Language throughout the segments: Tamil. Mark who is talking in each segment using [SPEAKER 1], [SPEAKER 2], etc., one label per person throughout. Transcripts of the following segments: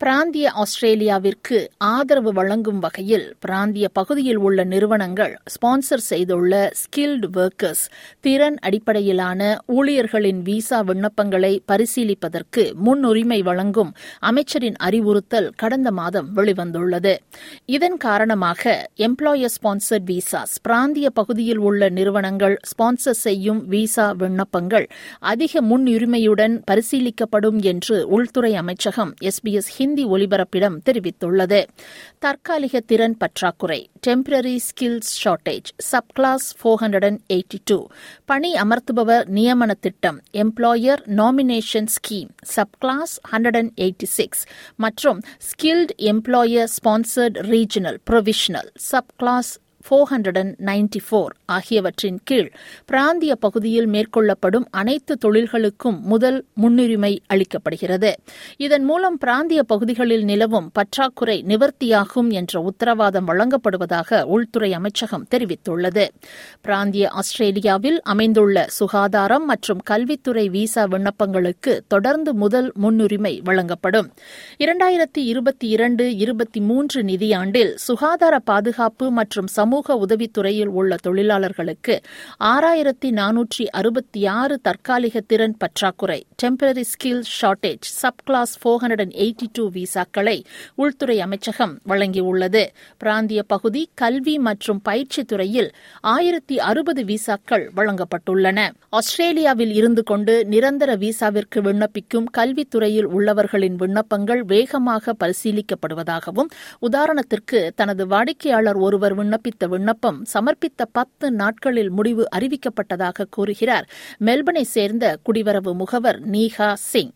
[SPEAKER 1] பிராந்திய ஆஸ்திரேலியாவிற்கு ஆதரவு வழங்கும் வகையில் பிராந்திய பகுதியில் உள்ள நிறுவனங்கள் ஸ்பான்சர் செய்துள்ள ஸ்கில்டு ஒர்க்கர்ஸ் திறன் அடிப்படையிலான ஊழியர்களின் விசா விண்ணப்பங்களை பரிசீலிப்பதற்கு முன்னுரிமை வழங்கும் அமைச்சரின் அறிவுறுத்தல் கடந்த மாதம் வெளிவந்துள்ளது. இதன் காரணமாக எம்ப்ளாயர் ஸ்பான்சர்ட் விசாஸ் பிராந்திய பகுதியில் உள்ள நிறுவனங்கள் ஸ்பான்சர் செய்யும் விசா விண்ணப்பங்கள் அதிக முன்னுரிமையுடன் பரிசீலிக்கப்படும் என்று உள்துறை அமைச்சகம் எஸ்பிஎஸ் ஹிந்தி ஒலிபரப்பிடம் தெரிவித்துள்ளது. தற்காலிக திறன் பற்றாக்குறை temporary skills shortage subclass four hundred and eighty two பணி அமர்த்துபவர் நியமன திட்டம் employer nomination scheme subclass hundred and eighty six மற்றும் skilled employer sponsored regional provisional subclass four hundred and ninety four ஆகியவற்றின் கீழ் பிராந்திய பகுதியில் மேற்கொள்ளப்படும் அனைத்து தொழில்களுக்கும் முதல் முன்னுரிமை அளிக்கப்படுகிறது. இதன் மூலம் பிராந்திய பகுதிகளில் நிலவும் பற்றாக்குறை நிவர்த்தியாகும் என்ற உத்தரவாதம் வழங்கப்படுவதாக உள்துறை அமைச்சகம் தெரிவித்துள்ளது. பிராந்திய ஆஸ்திரேலியாவில் அமைந்துள்ள சுகாதாரம் மற்றும் கல்வித்துறை விசா விண்ணப்பங்களுக்கு தொடர்ந்து முதல் முன்னுரிமை வழங்கப்படும். இரண்டாயிரத்தி இருபத்தி இரண்டு இருபத்தி மூன்று நிதியாண்டில் சுகாதார பாதுகாப்பு மற்றும் சமூக உதவித்துறையில் உள்ள தொழிலாளர்களுக்கு ஆறாயிரத்தி நானூற்றி அறுபத்தி ஆறு தற்காலிக திறன் பற்றாக்குறை temporary skill shortage subclass four hundred and eighty two விசாக்களை உள்துறை அமைச்சகம் வழங்கியுள்ளது. பிராந்திய பகுதி கல்வி மற்றும் பயிற்சி துறையில் ஆயிரத்தி அறுபது விசாக்கள் வழங்கப்பட்டுள்ளன. ஆஸ்திரேலியாவில் இருந்து கொண்டு நிரந்தர விசாவிற்கு விண்ணப்பிக்கும் கல்வித்துறையில் உள்ளவர்களின் விண்ணப்பங்கள் வேகமாக பரிசீலிக்கப்படுவதாகவும் உதாரணத்திற்கு தனது வாடிக்கையாளர் ஒருவர் விண்ணப்பித்த விண்ணப்பம் சமர்ப்பித்த பத்து நாட்களில் முடிவு அறிவிக்கப்பட்டதாக கூறுகிறார். மெல்பனை சேர்ந்த குடிவரவு முகவர் நீஹா சிங்.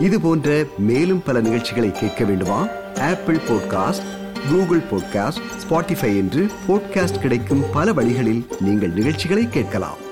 [SPEAKER 2] இது போன்ற மேலும் பல நிகழ்ச்சிகளை கேட்க வேண்டுமா? Apple podcast Google podcast Spotify என்று பாட்காஸ்ட் கிடைக்கும் பல வழிகளில் நீங்கள் நிகழ்ச்சிகளை கேட்கலாம்.